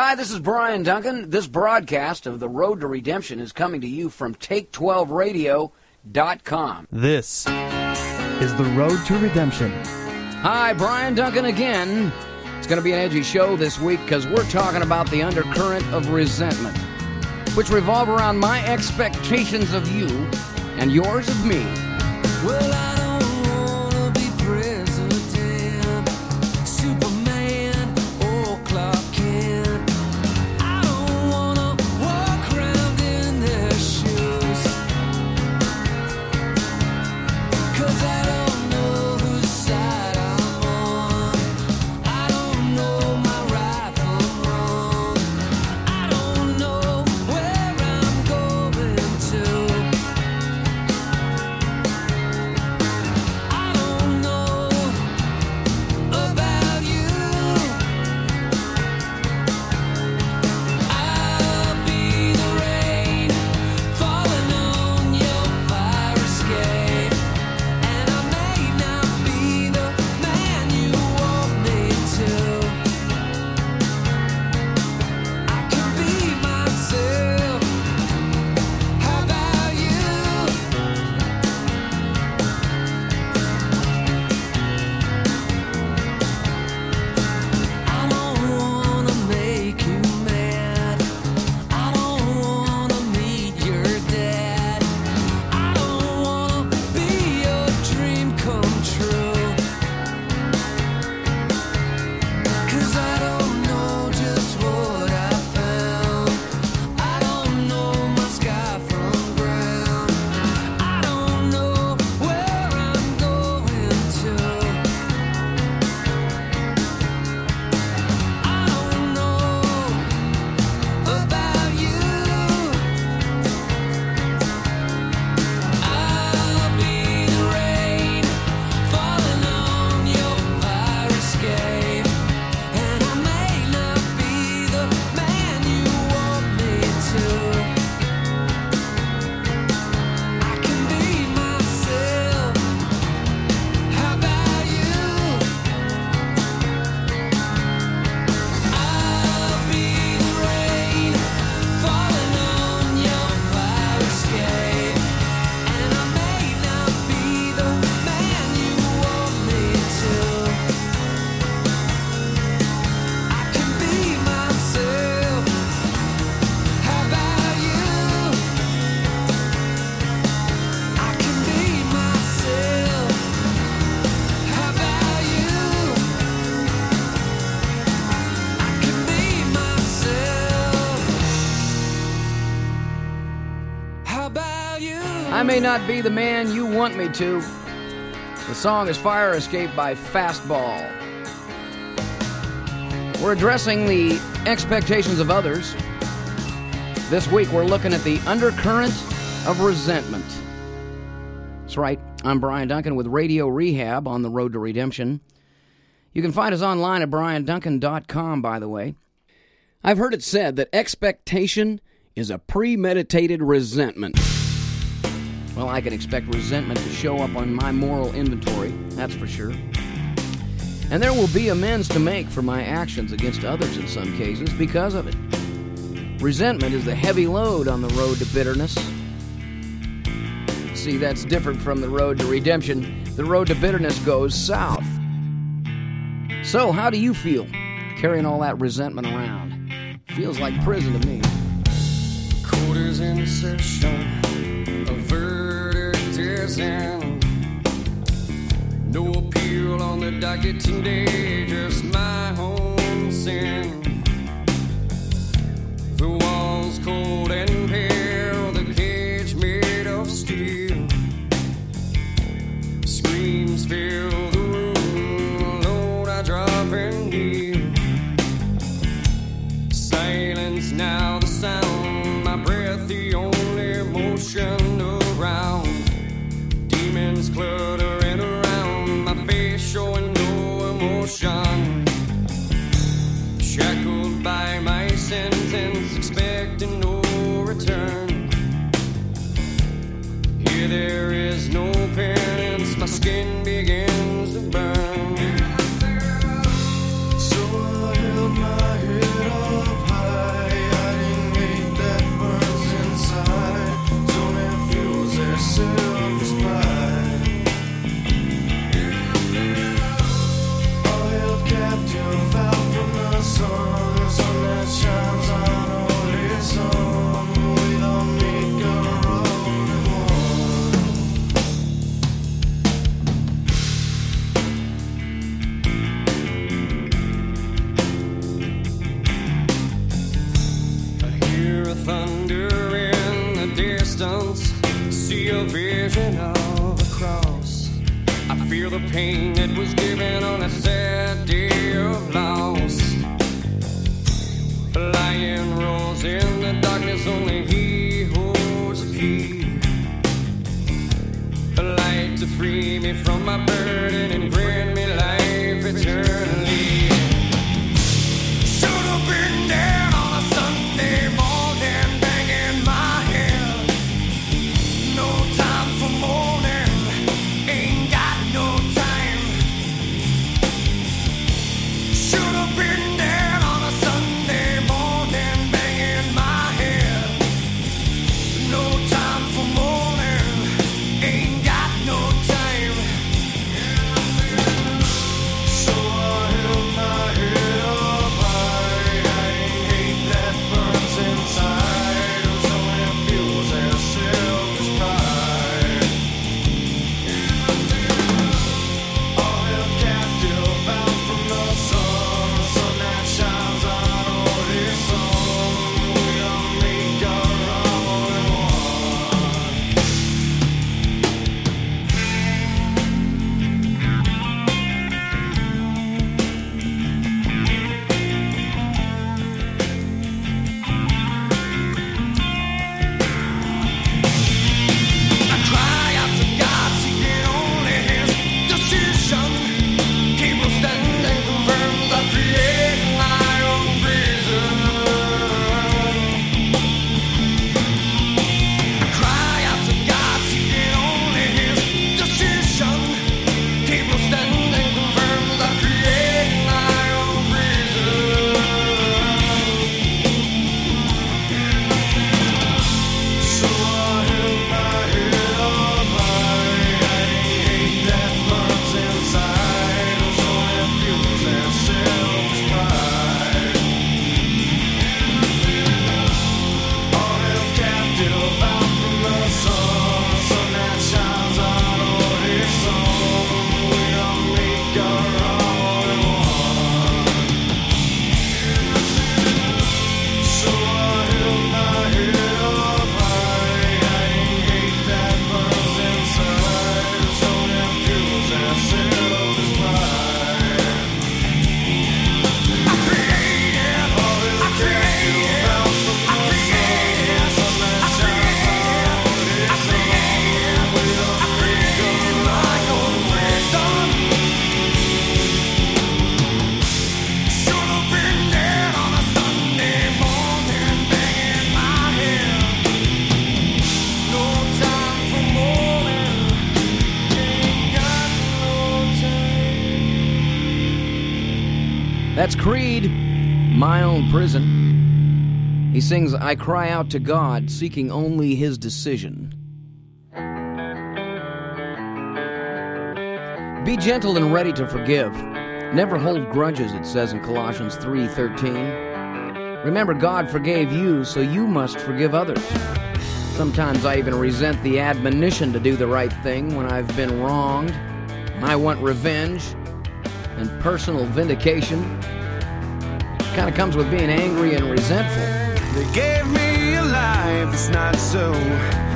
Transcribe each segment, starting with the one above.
Hi, this is Brian Duncan. This broadcast of The Road to Redemption is coming to you from Take12Radio.com. This is The Road to Redemption. Hi, Brian Duncan again. It's going to be an edgy show this week because we're talking about the undercurrent of resentment, which revolve around my expectations of you and yours of me. Well, not be the man you want me to. The song is Fire Escape by Fastball. We're addressing the expectations of others. This week we're looking at the undercurrent of resentment. That's right. I'm Brian Duncan with Radio Rehab on the Road to Redemption. You can find us online at brianduncan.com, by the way. I've heard it said that expectation is a premeditated resentment. Well, I can expect resentment to show up on my moral inventory, that's for sure. And there will be amends to make for my actions against others in some cases because of it. Resentment is the heavy load on the road to bitterness. See, that's different from the road to redemption. The road to bitterness goes south. So, how do you feel carrying all that resentment around? Feels like prison to me. Is in session. A verdict No appeal on the docket today, just my own sin. The walls cold and pale, the cage made of steel. Screams fill sings, I cry out to God, seeking only his decision. Be gentle and ready to forgive. Never hold grudges, it says in Colossians 3:13. Remember God forgave you, so you must forgive others. Sometimes I even resent the admonition to do the right thing when I've been wronged. I want revenge and personal vindication. Kind of comes with being angry and resentful. They gave me a life, it's not so.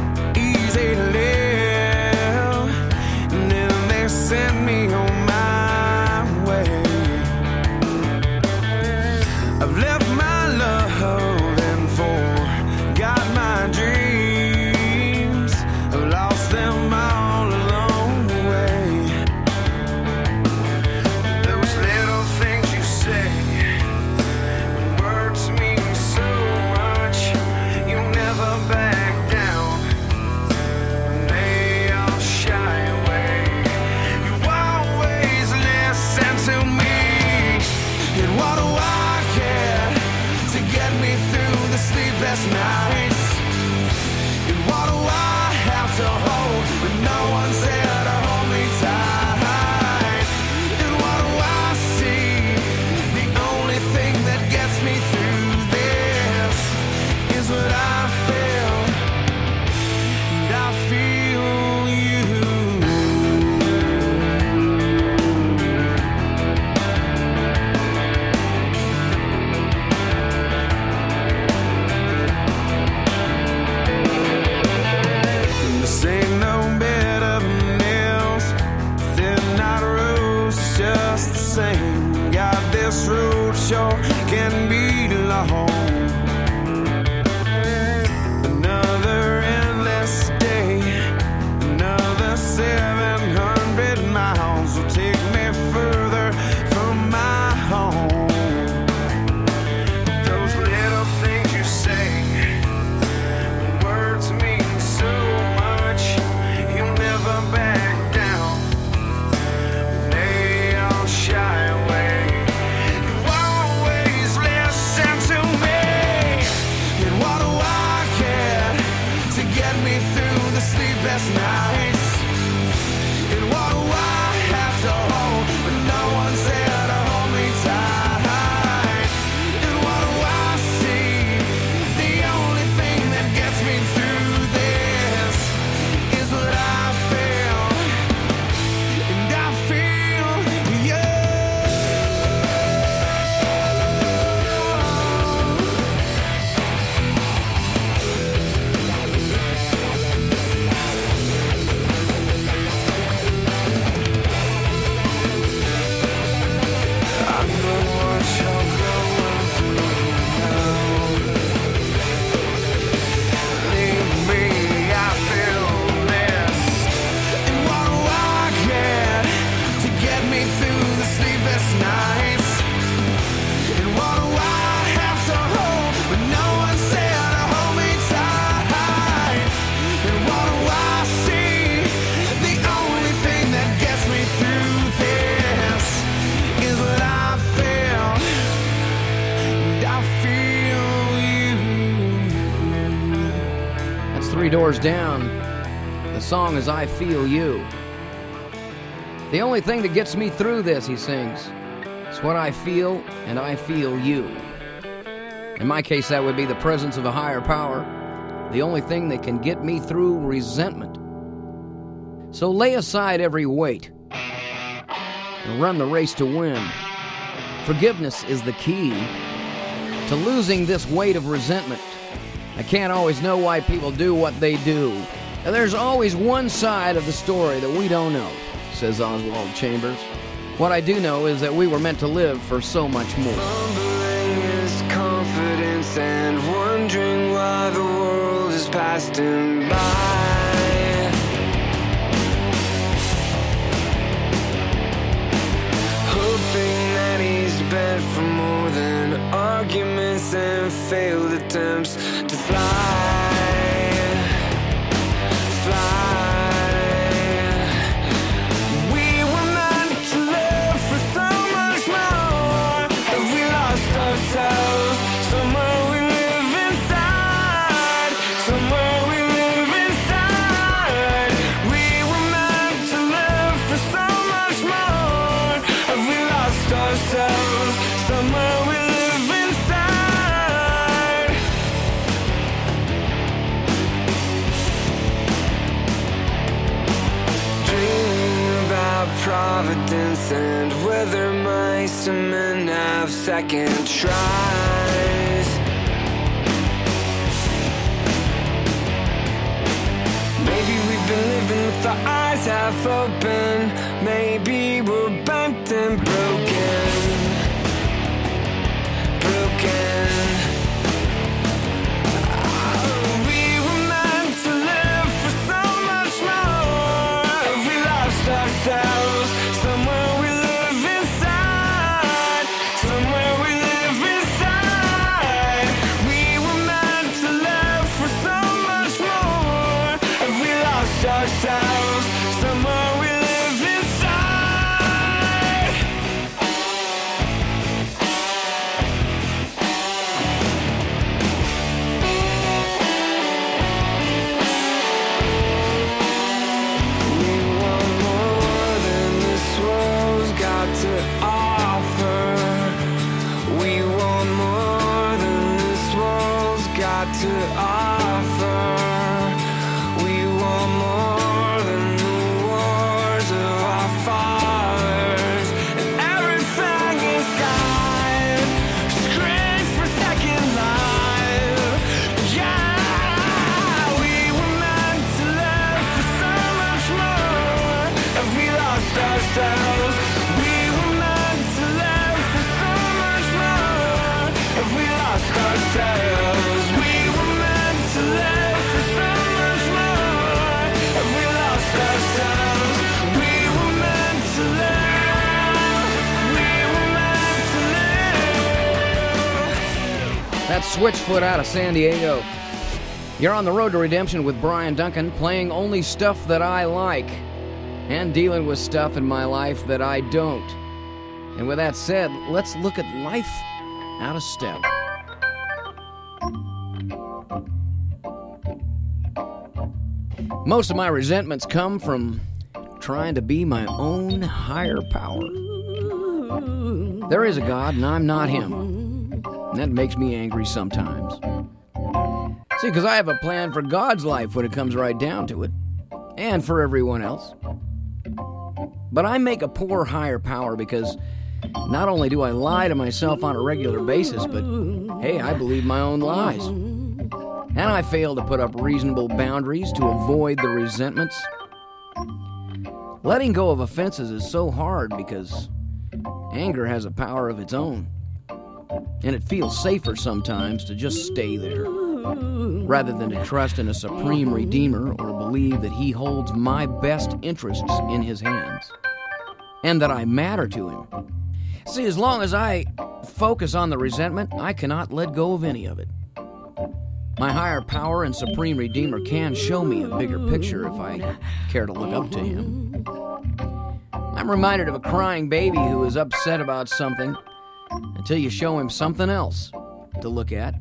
Doors Down. The song is I Feel You. The only thing that gets me through this, he sings, is what I feel, and I feel you. In my case, that would be the presence of a higher power, the only thing that can get me through resentment. So lay aside every weight and run the race to win. Forgiveness is the key to losing this weight of resentment. I can't always know why people do what they do. And there's always one side of the story that we don't know, says Oswald Chambers. What I do know is that we were meant to live for so much more. Fumbling his confidence and wondering why the world passed him by. Hoping that he's bent for more than arguments and failed attempts providence and whether mice and men have second tries. Maybe we've been living with our eyes half open. Maybe we're bent and broken. Broken. Switchfoot out of San Diego. You're on the road to redemption with Brian Duncan, playing only stuff that I like and dealing with stuff in my life that I don't. And with that said, let's look at life out of step. Most of my resentments come from trying to be my own higher power. There is a God, and I'm not Him. And that makes me angry sometimes. See, because I have a plan for God's life when it comes right down to it, and for everyone else. But I make a poor higher power because not only do I lie to myself on a regular basis, but hey, I believe my own lies. And I fail to put up reasonable boundaries to avoid the resentments. Letting go of offenses is so hard because anger has a power of its own. And it feels safer sometimes to just stay there rather than to trust in a supreme redeemer or believe that he holds my best interests in his hands and that I matter to him. See, as long as I focus on the resentment, I cannot let go of any of it. My higher power and supreme redeemer can show me a bigger picture if I care to look up to him. I'm reminded of a crying baby who is upset about something until you show him something else to look at,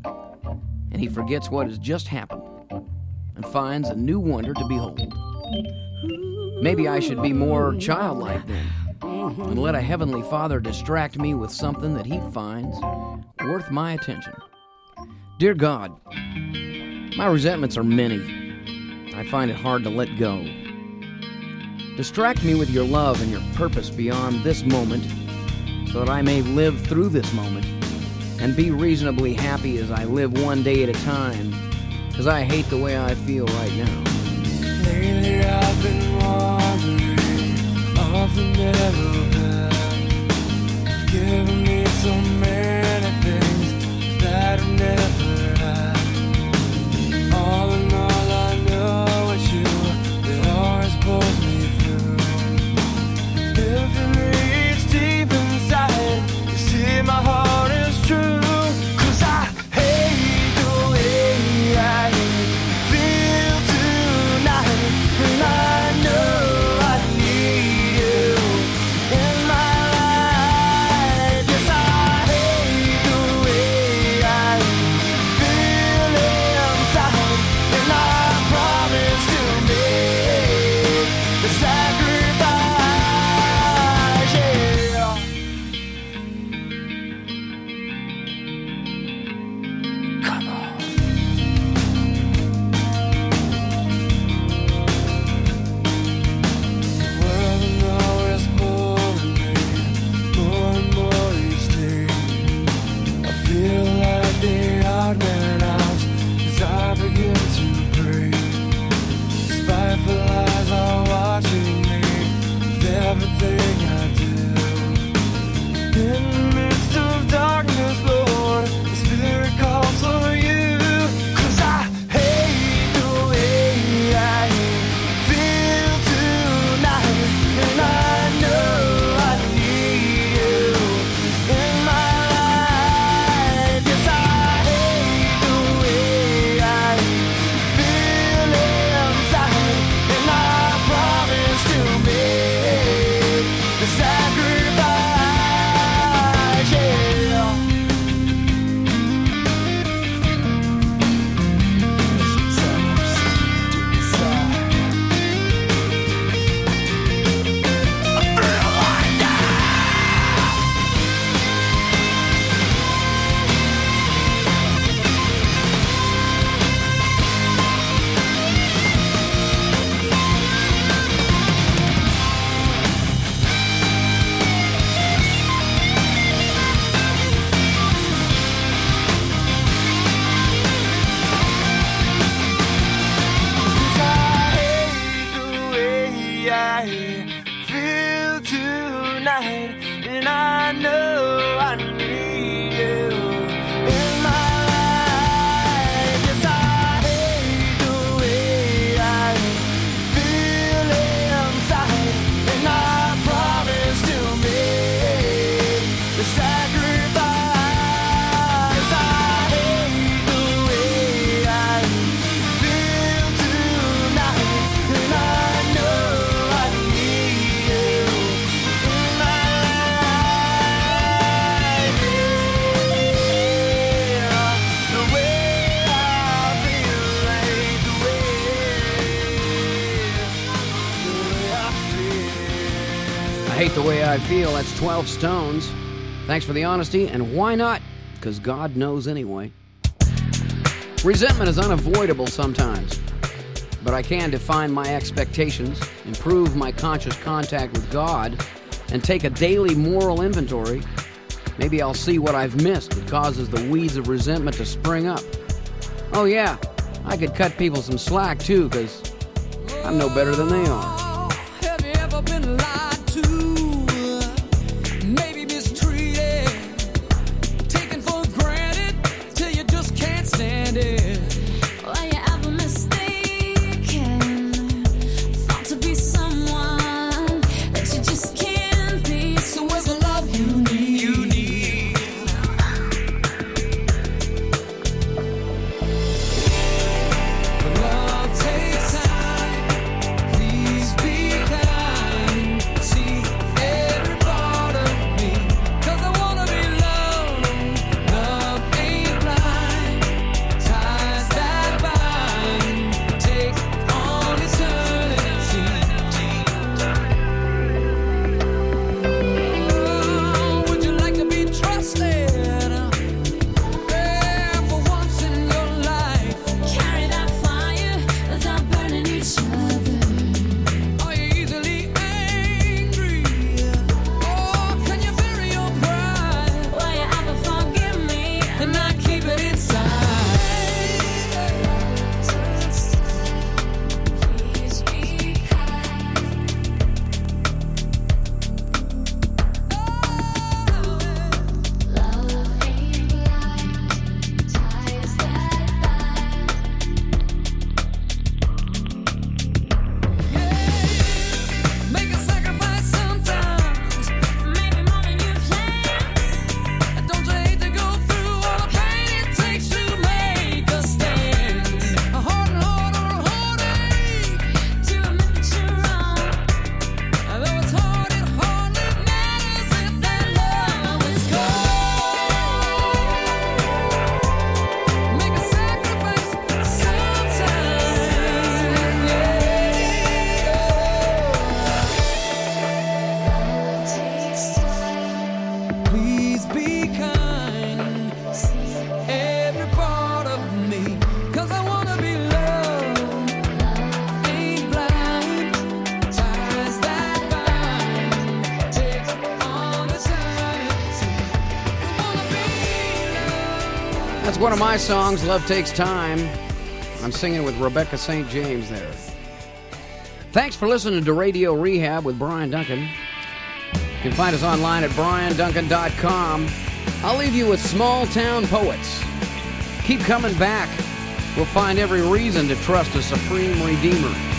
and he forgets what has just happened and finds a new wonder to behold. Maybe I should be more childlike then and let a heavenly Father distract me with something that he finds worth my attention. Dear God, my resentments are many. I find it hard to let go. Distract me with your love and your purpose beyond this moment so that I may live through this moment and be reasonably happy as I live one day at a time because I hate the way I feel right now. Lately I've been wandering off the path. You've me so many things that I've never I Feel. That's 12 Stones. Thanks for the honesty, and why not? Because God knows anyway. Resentment is unavoidable sometimes, but I can define my expectations, improve my conscious contact with God, and take a daily moral inventory. Maybe I'll see what I've missed that causes the weeds of resentment to spring up. Oh, yeah, I could cut people some slack too, because I'm no better than they are. my songs, Love Takes Time. I'm singing with Rebecca St. James there. Thanks for listening to Radio Rehab with Brian Duncan. You can find us online at brianduncan.com. I'll leave you with Small Town Poets. Keep coming back. We'll find every reason to trust a supreme redeemer.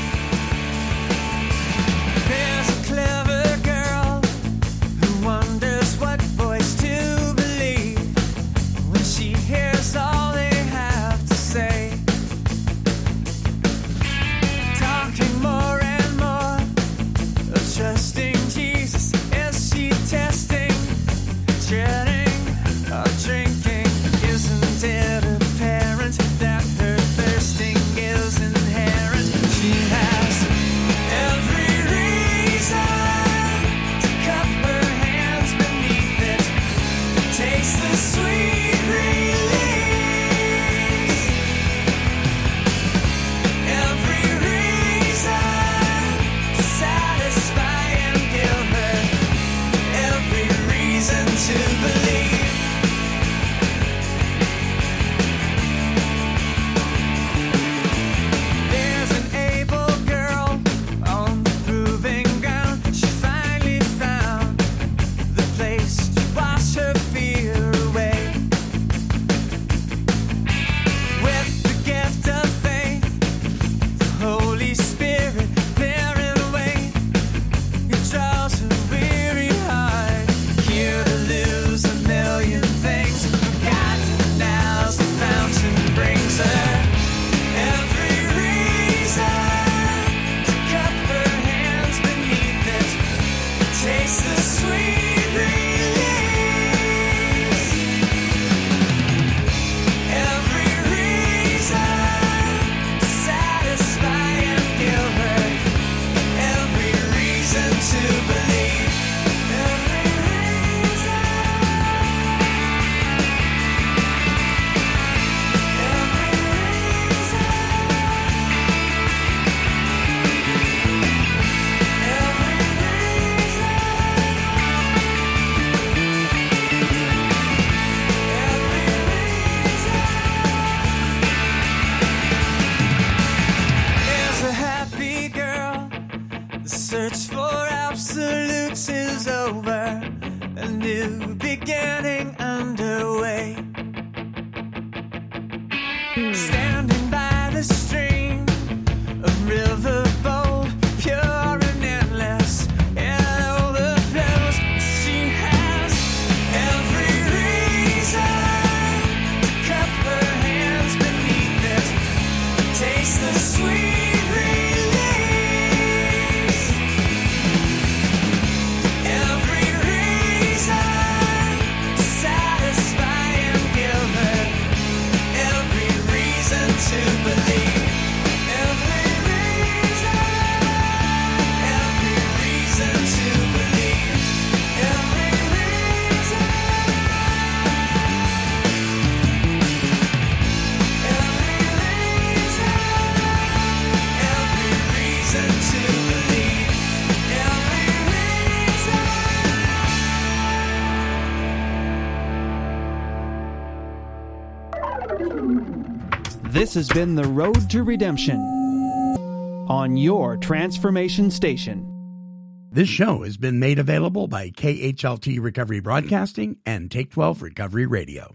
This has been The Road to Redemption on your transformation station. This show has been made available by KHLT Recovery Broadcasting and Take 12 Recovery Radio.